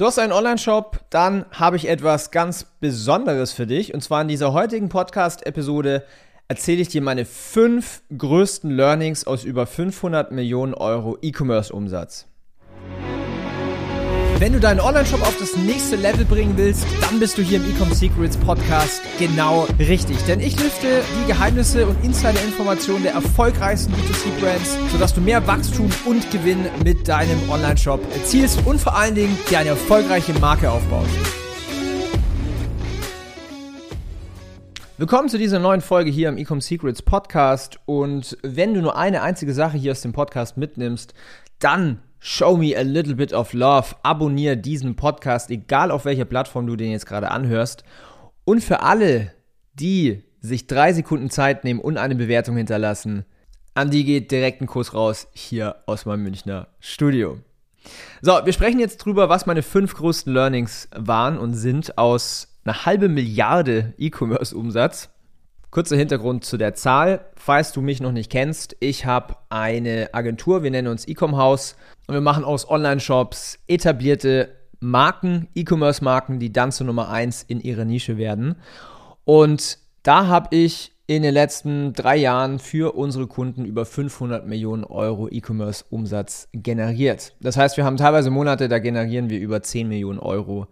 Du hast einen Online-Shop, dann habe ich etwas ganz Besonderes für dich. Und zwar in dieser heutigen Podcast-Episode erzähle ich dir meine fünf größten Learnings aus über 500 Millionen Euro E-Commerce-Umsatz. Wenn du deinen Online-Shop auf das nächste Level bringen willst, dann bist du hier im Ecom Secrets Podcast genau richtig. Denn ich lüfte die Geheimnisse und Insider-Informationen der erfolgreichsten B2C-Brands, sodass du mehr Wachstum und Gewinn mit deinem Online-Shop erzielst und vor allen Dingen dir eine erfolgreiche Marke aufbaust. Willkommen zu dieser neuen Folge hier im Ecom Secrets Podcast. Und wenn du nur eine einzige Sache hier aus dem Podcast mitnimmst, dann Show me a little bit of love. Abonniere diesen Podcast, egal auf welcher Plattform du den jetzt gerade anhörst. Und für alle, die sich drei Sekunden Zeit nehmen und eine Bewertung hinterlassen, an die geht direkt ein Kurs raus hier aus meinem Münchner Studio. So, wir sprechen jetzt drüber, was meine fünf größten Learnings waren und sind aus einer halbe Milliarde E-Commerce-Umsatz. Kurzer Hintergrund zu der Zahl, falls du mich noch nicht kennst. Ich habe eine Agentur, wir nennen uns Ecom House und wir machen aus Online-Shops etablierte Marken, E-Commerce-Marken, die dann zur Nummer 1 in ihrer Nische werden. Und da habe ich in den letzten drei Jahren für unsere Kunden über 500 Millionen Euro E-Commerce-Umsatz generiert. Das heißt, wir haben teilweise Monate, da generieren wir über 10 Millionen Euro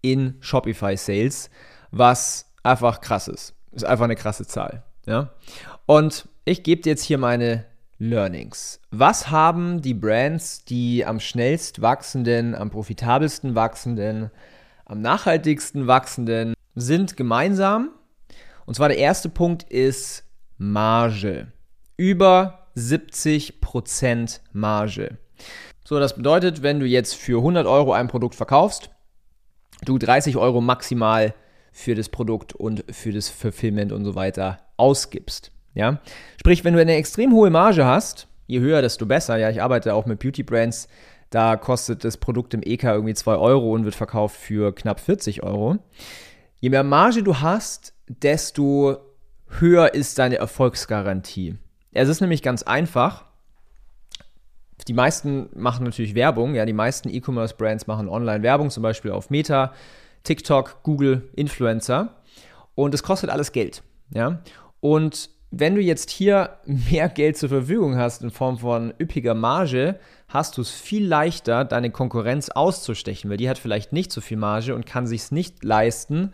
in Shopify-Sales, was einfach krass ist. Ist einfach eine krasse Zahl. Ja? Und ich gebe dir jetzt hier meine Learnings. Was haben die Brands, die am schnellst wachsenden, am profitabelsten wachsenden, am nachhaltigsten wachsenden sind gemeinsam? Und zwar der erste Punkt ist Marge. Über 70% Marge. So, das bedeutet, wenn du jetzt für 100 Euro ein Produkt verkaufst, du 30 Euro maximal für das Produkt und für das Fulfillment und so weiter ausgibst. Ja? Sprich, wenn du eine extrem hohe Marge hast, je höher, desto besser. Ja, ich arbeite auch mit Beauty Brands. Da kostet das Produkt im EK irgendwie 2 Euro und wird verkauft für knapp 40 Euro. Je mehr Marge du hast, desto höher ist deine Erfolgsgarantie. Es ist nämlich ganz einfach. Die meisten machen natürlich Werbung, ja, die meisten E-Commerce-Brands machen Online-Werbung, zum Beispiel auf Meta, TikTok, Google, Influencer. Und es kostet alles Geld. Ja? Und wenn du jetzt hier mehr Geld zur Verfügung hast in Form von üppiger Marge, hast du es viel leichter, deine Konkurrenz auszustechen, weil die hat vielleicht nicht so viel Marge und kann sich es nicht leisten,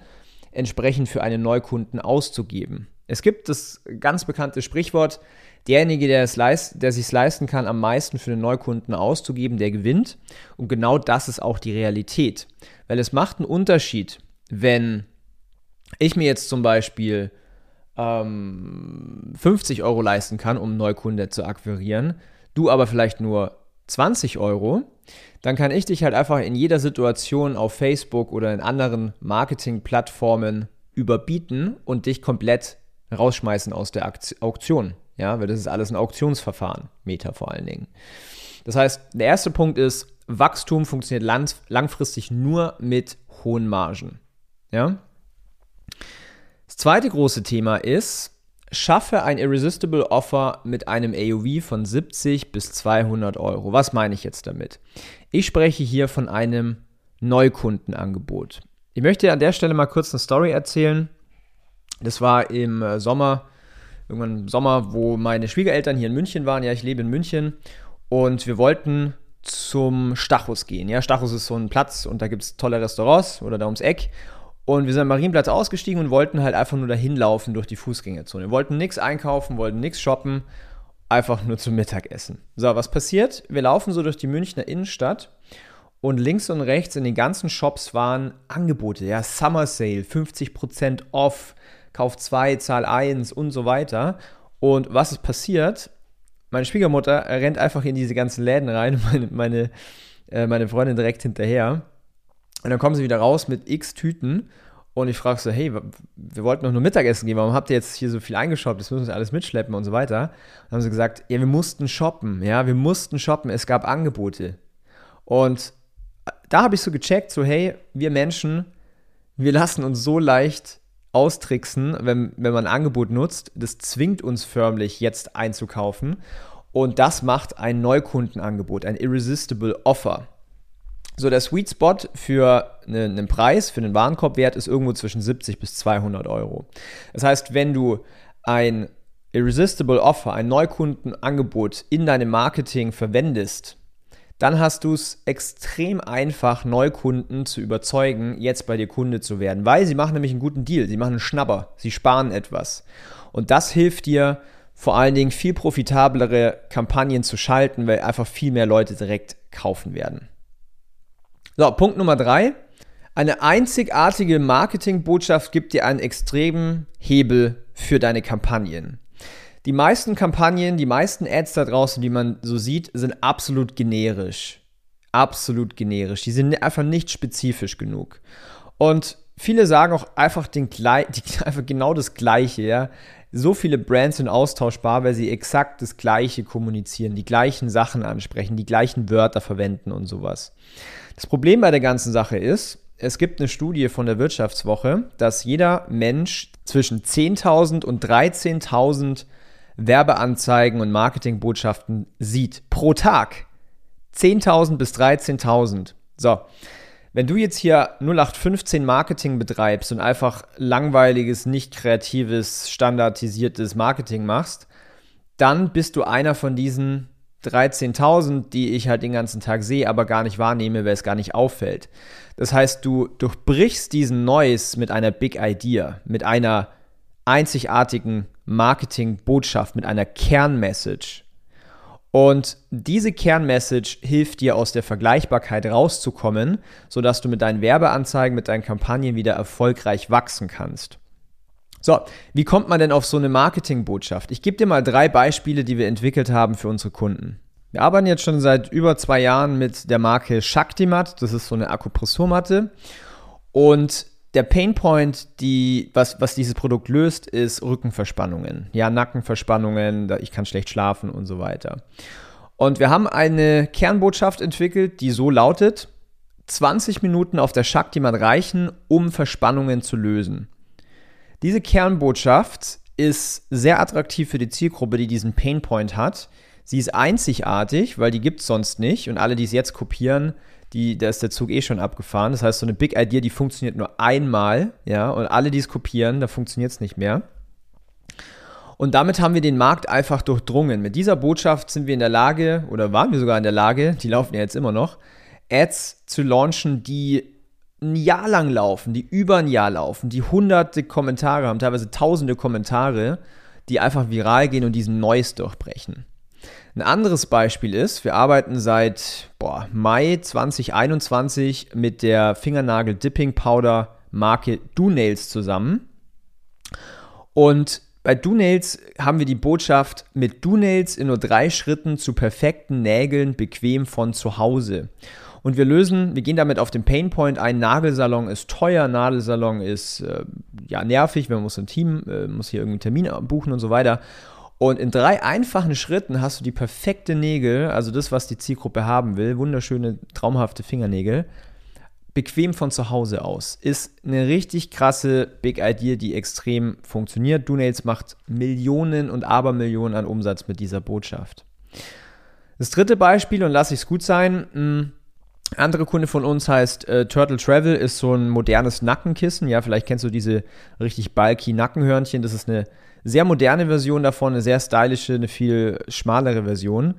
entsprechend für einen Neukunden auszugeben. Es gibt das ganz bekannte Sprichwort, derjenige, der es leist, der sich leisten kann, am meisten für den Neukunden auszugeben, der gewinnt. Und genau das ist auch die Realität. Weil es macht einen Unterschied, wenn ich mir jetzt zum Beispiel ähm, 50 Euro leisten kann, um Neukunde zu akquirieren, du aber vielleicht nur 20 Euro, dann kann ich dich halt einfach in jeder Situation auf Facebook oder in anderen Marketingplattformen überbieten und dich komplett rausschmeißen aus der Auktion. Ja, weil das ist alles ein Auktionsverfahren, Meta vor allen Dingen. Das heißt, der erste Punkt ist, Wachstum funktioniert lang, langfristig nur mit hohen Margen. Ja? Das zweite große Thema ist, schaffe ein Irresistible Offer mit einem AOV von 70 bis 200 Euro. Was meine ich jetzt damit? Ich spreche hier von einem Neukundenangebot. Ich möchte an der Stelle mal kurz eine Story erzählen. Das war im äh, Sommer, irgendwann im Sommer, wo meine Schwiegereltern hier in München waren. Ja, ich lebe in München. Und wir wollten zum Stachus gehen. Ja, Stachus ist so ein Platz und da gibt es tolle Restaurants oder da ums Eck. Und wir sind am Marienplatz ausgestiegen und wollten halt einfach nur dahin laufen durch die Fußgängerzone. Wir wollten nichts einkaufen, wollten nichts shoppen, einfach nur zum Mittagessen. So, was passiert? Wir laufen so durch die Münchner Innenstadt und links und rechts in den ganzen Shops waren Angebote, ja, Summer Sale, 50% off, Kauf 2, Zahl 1 und so weiter. Und was ist passiert? Meine Schwiegermutter rennt einfach in diese ganzen Läden rein, meine, meine, äh, meine Freundin direkt hinterher. Und dann kommen sie wieder raus mit x Tüten und ich frage so, hey, wir wollten doch nur Mittagessen gehen, warum habt ihr jetzt hier so viel eingeschaut, das müssen wir alles mitschleppen und so weiter. Dann haben sie gesagt, ja, wir mussten shoppen, ja, wir mussten shoppen, es gab Angebote. Und da habe ich so gecheckt, so, hey, wir Menschen, wir lassen uns so leicht austricksen, wenn, wenn man ein Angebot nutzt. Das zwingt uns förmlich, jetzt einzukaufen. Und das macht ein Neukundenangebot, ein Irresistible Offer. So, der Sweet Spot für einen Preis, für einen Warenkorbwert ist irgendwo zwischen 70 bis 200 Euro. Das heißt, wenn du ein Irresistible Offer, ein Neukundenangebot in deinem Marketing verwendest, dann hast du es extrem einfach, Neukunden zu überzeugen, jetzt bei dir Kunde zu werden, weil sie machen nämlich einen guten Deal, sie machen einen Schnapper, sie sparen etwas. Und das hilft dir vor allen Dingen viel profitablere Kampagnen zu schalten, weil einfach viel mehr Leute direkt kaufen werden. So, Punkt Nummer drei. Eine einzigartige Marketingbotschaft gibt dir einen extremen Hebel für deine Kampagnen. Die meisten Kampagnen, die meisten Ads da draußen, die man so sieht, sind absolut generisch. Absolut generisch. Die sind einfach nicht spezifisch genug. Und viele sagen auch einfach, den, einfach genau das Gleiche. Ja? So viele Brands sind austauschbar, weil sie exakt das Gleiche kommunizieren, die gleichen Sachen ansprechen, die gleichen Wörter verwenden und sowas. Das Problem bei der ganzen Sache ist, es gibt eine Studie von der Wirtschaftswoche, dass jeder Mensch zwischen 10.000 und 13.000 Werbeanzeigen und Marketingbotschaften sieht pro Tag. 10.000 bis 13.000. So, wenn du jetzt hier 0815 Marketing betreibst und einfach langweiliges, nicht kreatives, standardisiertes Marketing machst, dann bist du einer von diesen 13.000, die ich halt den ganzen Tag sehe, aber gar nicht wahrnehme, weil es gar nicht auffällt. Das heißt, du durchbrichst diesen Noise mit einer Big Idea, mit einer einzigartigen Marketing-Botschaft, mit einer Kernmessage. Und diese Kernmessage hilft dir aus der Vergleichbarkeit rauszukommen, sodass du mit deinen Werbeanzeigen, mit deinen Kampagnen wieder erfolgreich wachsen kannst. So, wie kommt man denn auf so eine Marketingbotschaft? Ich gebe dir mal drei Beispiele, die wir entwickelt haben für unsere Kunden. Wir arbeiten jetzt schon seit über zwei Jahren mit der Marke Shaktimat. Das ist so eine Akupressurmatte. Und der Painpoint, die, was, was dieses Produkt löst, ist Rückenverspannungen. Ja, Nackenverspannungen, ich kann schlecht schlafen und so weiter. Und wir haben eine Kernbotschaft entwickelt, die so lautet: 20 Minuten auf der Shaktimat reichen, um Verspannungen zu lösen. Diese Kernbotschaft ist sehr attraktiv für die Zielgruppe, die diesen Painpoint hat. Sie ist einzigartig, weil die gibt es sonst nicht und alle, die es jetzt kopieren, die, da ist der Zug eh schon abgefahren. Das heißt, so eine Big Idea, die funktioniert nur einmal, ja, und alle, die es kopieren, da funktioniert es nicht mehr. Und damit haben wir den Markt einfach durchdrungen. Mit dieser Botschaft sind wir in der Lage, oder waren wir sogar in der Lage, die laufen ja jetzt immer noch, Ads zu launchen, die ein Jahr lang laufen, die über ein Jahr laufen, die hunderte Kommentare haben, teilweise tausende Kommentare, die einfach viral gehen und diesen Noise durchbrechen. Ein anderes Beispiel ist, wir arbeiten seit boah, Mai 2021 mit der Fingernagel Dipping Powder Marke DoNails zusammen. Und bei DoNails haben wir die Botschaft mit DoNails in nur drei Schritten zu perfekten Nägeln bequem von zu Hause. Und wir lösen, wir gehen damit auf den Painpoint ein. Nagelsalon ist teuer, Nagelsalon ist äh, ja nervig, man muss ein Team, äh, muss hier irgendwie einen Termin buchen und so weiter. Und in drei einfachen Schritten hast du die perfekte Nägel, also das, was die Zielgruppe haben will, wunderschöne, traumhafte Fingernägel, bequem von zu Hause aus. Ist eine richtig krasse Big Idea, die extrem funktioniert. DoNails macht Millionen und Abermillionen an Umsatz mit dieser Botschaft. Das dritte Beispiel, und lass ich es gut sein, mh, hm, andere Kunde von uns heißt äh, Turtle Travel, ist so ein modernes Nackenkissen. Ja, vielleicht kennst du diese richtig bulky Nackenhörnchen. Das ist eine sehr moderne Version davon, eine sehr stylische, eine viel schmalere Version.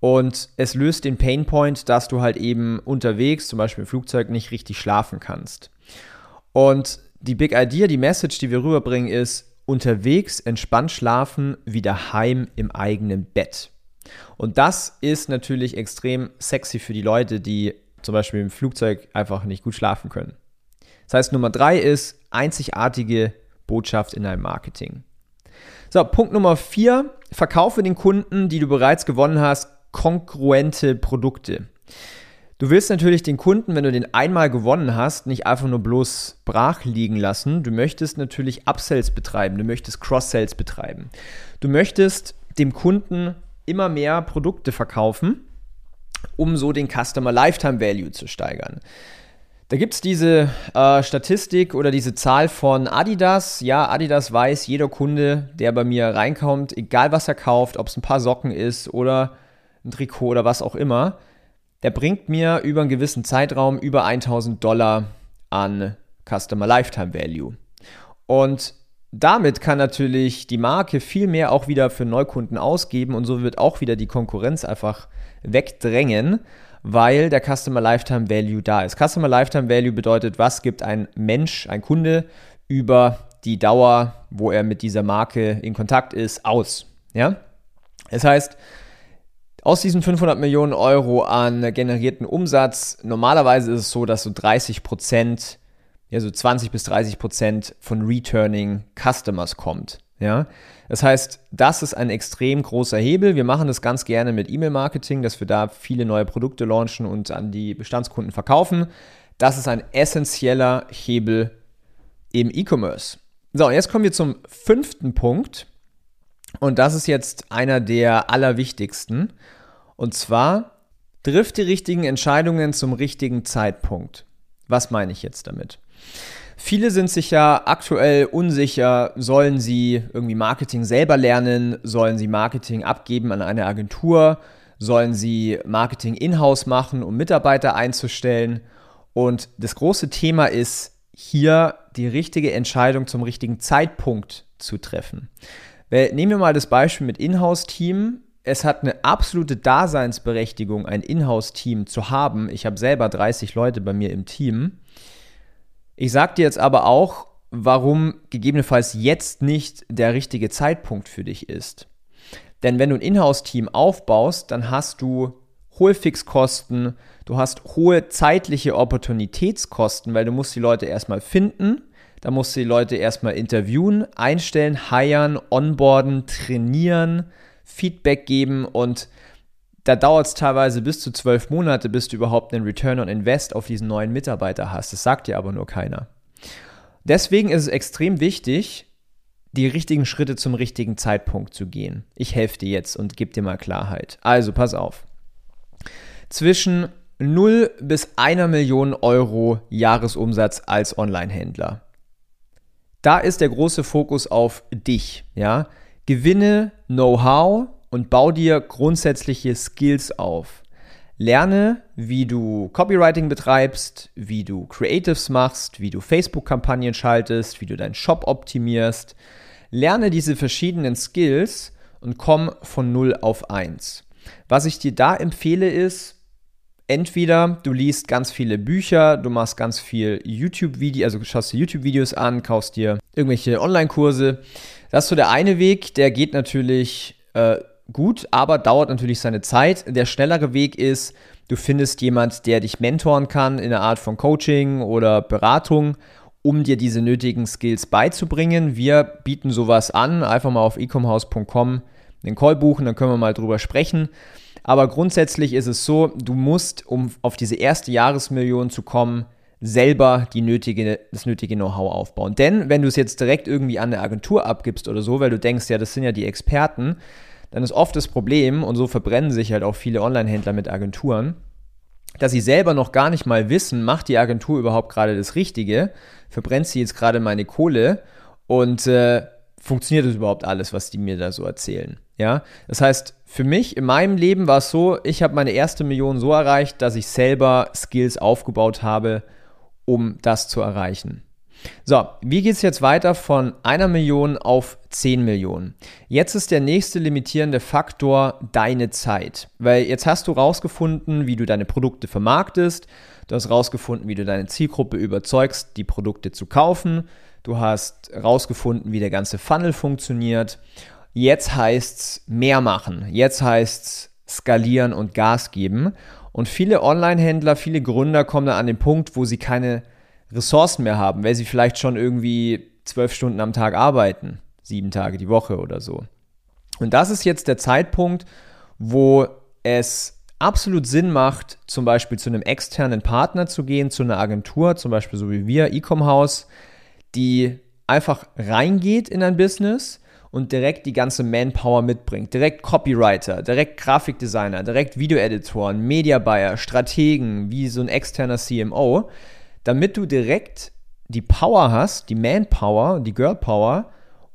Und es löst den Painpoint, dass du halt eben unterwegs, zum Beispiel im Flugzeug, nicht richtig schlafen kannst. Und die Big Idea, die Message, die wir rüberbringen, ist, unterwegs entspannt schlafen, wieder heim im eigenen Bett. Und das ist natürlich extrem sexy für die Leute, die zum Beispiel im Flugzeug einfach nicht gut schlafen können. Das heißt, Nummer drei ist einzigartige Botschaft in deinem Marketing. So, Punkt Nummer vier, verkaufe den Kunden, die du bereits gewonnen hast, kongruente Produkte. Du willst natürlich den Kunden, wenn du den einmal gewonnen hast, nicht einfach nur bloß brach liegen lassen. Du möchtest natürlich Upsells betreiben, du möchtest Cross-Sells betreiben. Du möchtest dem Kunden immer mehr Produkte verkaufen um so den Customer Lifetime Value zu steigern. Da gibt es diese äh, Statistik oder diese Zahl von Adidas. Ja, Adidas weiß, jeder Kunde, der bei mir reinkommt, egal was er kauft, ob es ein paar Socken ist oder ein Trikot oder was auch immer, der bringt mir über einen gewissen Zeitraum über 1000 Dollar an Customer Lifetime Value. Und damit kann natürlich die Marke viel mehr auch wieder für Neukunden ausgeben und so wird auch wieder die Konkurrenz einfach wegdrängen, weil der Customer Lifetime Value da ist. Customer Lifetime Value bedeutet, was gibt ein Mensch, ein Kunde über die Dauer, wo er mit dieser Marke in Kontakt ist, aus. Ja? Das heißt, aus diesen 500 Millionen Euro an generierten Umsatz, normalerweise ist es so, dass so 30 Prozent ja so 20 bis 30 Prozent von Returning Customers kommt. Ja, das heißt, das ist ein extrem großer Hebel. Wir machen das ganz gerne mit E-Mail-Marketing, dass wir da viele neue Produkte launchen und an die Bestandskunden verkaufen. Das ist ein essentieller Hebel im E-Commerce. So, und jetzt kommen wir zum fünften Punkt. Und das ist jetzt einer der allerwichtigsten. Und zwar, trifft die richtigen Entscheidungen zum richtigen Zeitpunkt. Was meine ich jetzt damit? Viele sind sich ja aktuell unsicher, sollen sie irgendwie Marketing selber lernen, sollen sie Marketing abgeben an eine Agentur, sollen sie Marketing in-house machen, um Mitarbeiter einzustellen. Und das große Thema ist, hier die richtige Entscheidung zum richtigen Zeitpunkt zu treffen. Nehmen wir mal das Beispiel mit Inhouse-Team. Es hat eine absolute Daseinsberechtigung, ein Inhouse-Team zu haben. Ich habe selber 30 Leute bei mir im Team. Ich sage dir jetzt aber auch, warum gegebenenfalls jetzt nicht der richtige Zeitpunkt für dich ist. Denn wenn du ein Inhouse-Team aufbaust, dann hast du hohe Fixkosten, du hast hohe zeitliche Opportunitätskosten, weil du musst die Leute erstmal finden, da musst du die Leute erstmal interviewen, einstellen, hiren, onboarden, trainieren, Feedback geben und da dauert es teilweise bis zu zwölf Monate, bis du überhaupt einen Return on Invest auf diesen neuen Mitarbeiter hast. Das sagt dir aber nur keiner. Deswegen ist es extrem wichtig, die richtigen Schritte zum richtigen Zeitpunkt zu gehen. Ich helfe dir jetzt und gebe dir mal Klarheit. Also pass auf. Zwischen 0 bis 1 Million Euro Jahresumsatz als Online-Händler. Da ist der große Fokus auf dich, ja? Gewinne Know-how und bau dir grundsätzliche Skills auf. Lerne, wie du Copywriting betreibst, wie du Creatives machst, wie du Facebook-Kampagnen schaltest, wie du deinen Shop optimierst. Lerne diese verschiedenen Skills und komm von 0 auf 1. Was ich dir da empfehle ist, entweder du liest ganz viele Bücher, du machst ganz viel YouTube-Videos, also schaust dir YouTube-Videos an, kaufst dir irgendwelche Online-Kurse. Das ist so der eine Weg, der geht natürlich äh, gut, aber dauert natürlich seine Zeit. Der schnellere Weg ist, du findest jemand, der dich mentoren kann in einer Art von Coaching oder Beratung, um dir diese nötigen Skills beizubringen. Wir bieten sowas an, einfach mal auf ecomhouse.com den Call buchen, dann können wir mal drüber sprechen. Aber grundsätzlich ist es so, du musst, um auf diese erste Jahresmillion zu kommen, selber die nötige, das nötige Know-how aufbauen. Denn wenn du es jetzt direkt irgendwie an eine Agentur abgibst oder so, weil du denkst, ja, das sind ja die Experten, dann ist oft das Problem, und so verbrennen sich halt auch viele Online-Händler mit Agenturen, dass sie selber noch gar nicht mal wissen, macht die Agentur überhaupt gerade das Richtige, verbrennt sie jetzt gerade meine Kohle und äh, funktioniert das überhaupt alles, was die mir da so erzählen. Ja, das heißt, für mich in meinem Leben war es so, ich habe meine erste Million so erreicht, dass ich selber Skills aufgebaut habe, um das zu erreichen. So, wie geht es jetzt weiter von einer Million auf 10 Millionen? Jetzt ist der nächste limitierende Faktor deine Zeit. Weil jetzt hast du rausgefunden, wie du deine Produkte vermarktest. Du hast rausgefunden, wie du deine Zielgruppe überzeugst, die Produkte zu kaufen. Du hast rausgefunden, wie der ganze Funnel funktioniert. Jetzt heißt es mehr machen. Jetzt heißt es skalieren und Gas geben. Und viele Online-Händler, viele Gründer kommen da an den Punkt, wo sie keine Ressourcen mehr haben, weil sie vielleicht schon irgendwie zwölf Stunden am Tag arbeiten, sieben Tage die Woche oder so. Und das ist jetzt der Zeitpunkt, wo es absolut Sinn macht, zum Beispiel zu einem externen Partner zu gehen, zu einer Agentur, zum Beispiel so wie wir, Ecom House, die einfach reingeht in ein Business und direkt die ganze Manpower mitbringt. Direkt Copywriter, direkt Grafikdesigner, direkt Videoeditoren, Media Buyer, Strategen, wie so ein externer CMO, damit du direkt die Power hast, die Manpower, die Girl Power,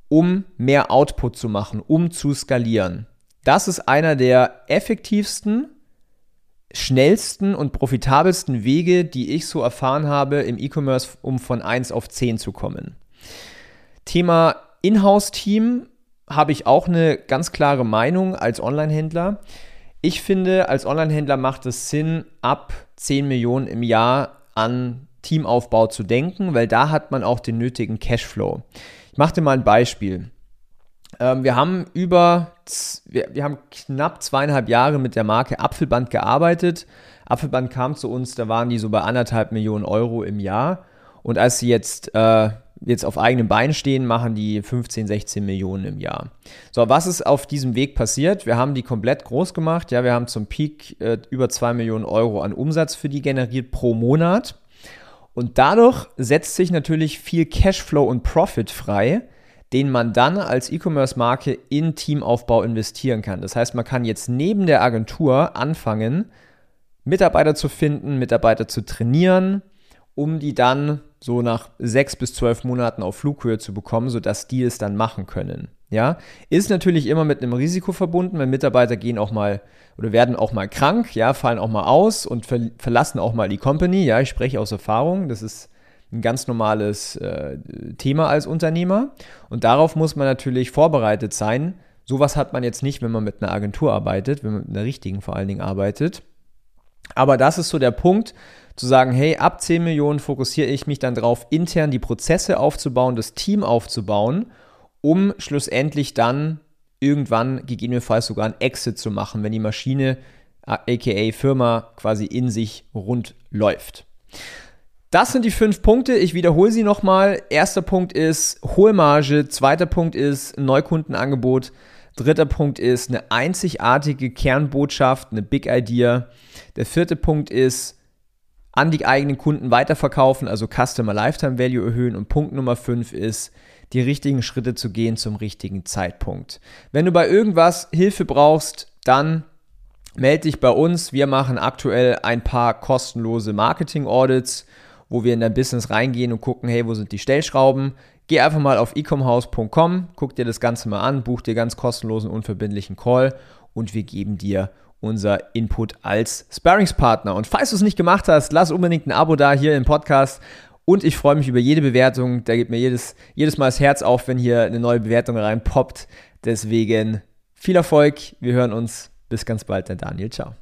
um mehr Output zu machen, um zu skalieren. Das ist einer der effektivsten schnellsten und profitabelsten Wege, die ich so erfahren habe im E-Commerce, um von 1 auf 10 zu kommen. Thema Inhouse-Team habe ich auch eine ganz klare Meinung als Online-Händler. Ich finde, als Online-Händler macht es Sinn, ab 10 Millionen im Jahr an Teamaufbau zu denken, weil da hat man auch den nötigen Cashflow. Ich mache dir mal ein Beispiel. Ähm, wir haben über, wir, wir haben knapp zweieinhalb Jahre mit der Marke Apfelband gearbeitet. Apfelband kam zu uns, da waren die so bei anderthalb Millionen Euro im Jahr. Und als sie jetzt, äh, jetzt auf eigenen Beinen stehen, machen die 15, 16 Millionen im Jahr. So, was ist auf diesem Weg passiert? Wir haben die komplett groß gemacht. Ja, wir haben zum Peak äh, über 2 Millionen Euro an Umsatz für die generiert pro Monat. Und dadurch setzt sich natürlich viel Cashflow und Profit frei, den man dann als E-Commerce-Marke in Teamaufbau investieren kann. Das heißt, man kann jetzt neben der Agentur anfangen, Mitarbeiter zu finden, Mitarbeiter zu trainieren, um die dann so nach sechs bis zwölf Monaten auf Flughöhe zu bekommen, sodass die es dann machen können. Ja, ist natürlich immer mit einem Risiko verbunden, weil Mitarbeiter gehen auch mal oder werden auch mal krank, ja, fallen auch mal aus und ver verlassen auch mal die Company. Ja, ich spreche aus Erfahrung. Das ist ein ganz normales äh, Thema als Unternehmer. Und darauf muss man natürlich vorbereitet sein. Sowas hat man jetzt nicht, wenn man mit einer Agentur arbeitet, wenn man mit einer richtigen vor allen Dingen arbeitet. Aber das ist so der Punkt, zu sagen, hey, ab 10 Millionen fokussiere ich mich dann darauf, intern die Prozesse aufzubauen, das Team aufzubauen, um schlussendlich dann irgendwann gegebenenfalls sogar ein Exit zu machen, wenn die Maschine, aka Firma, quasi in sich rund läuft. Das sind die fünf Punkte. Ich wiederhole sie nochmal. Erster Punkt ist hohe Marge. Zweiter Punkt ist Neukundenangebot. Dritter Punkt ist eine einzigartige Kernbotschaft, eine Big Idea. Der vierte Punkt ist an die eigenen Kunden weiterverkaufen, also Customer Lifetime Value erhöhen. Und Punkt Nummer fünf ist, die richtigen Schritte zu gehen zum richtigen Zeitpunkt. Wenn du bei irgendwas Hilfe brauchst, dann melde dich bei uns. Wir machen aktuell ein paar kostenlose Marketing Audits wo wir in dein Business reingehen und gucken, hey, wo sind die Stellschrauben? Geh einfach mal auf ecomhouse.com, guck dir das Ganze mal an, buch dir ganz kostenlosen, unverbindlichen Call und wir geben dir unser Input als Sparringspartner. Und falls du es nicht gemacht hast, lass unbedingt ein Abo da hier im Podcast. Und ich freue mich über jede Bewertung. Da geht mir jedes, jedes Mal das Herz auf, wenn hier eine neue Bewertung reinpoppt. Deswegen viel Erfolg. Wir hören uns. Bis ganz bald, dein Daniel. Ciao.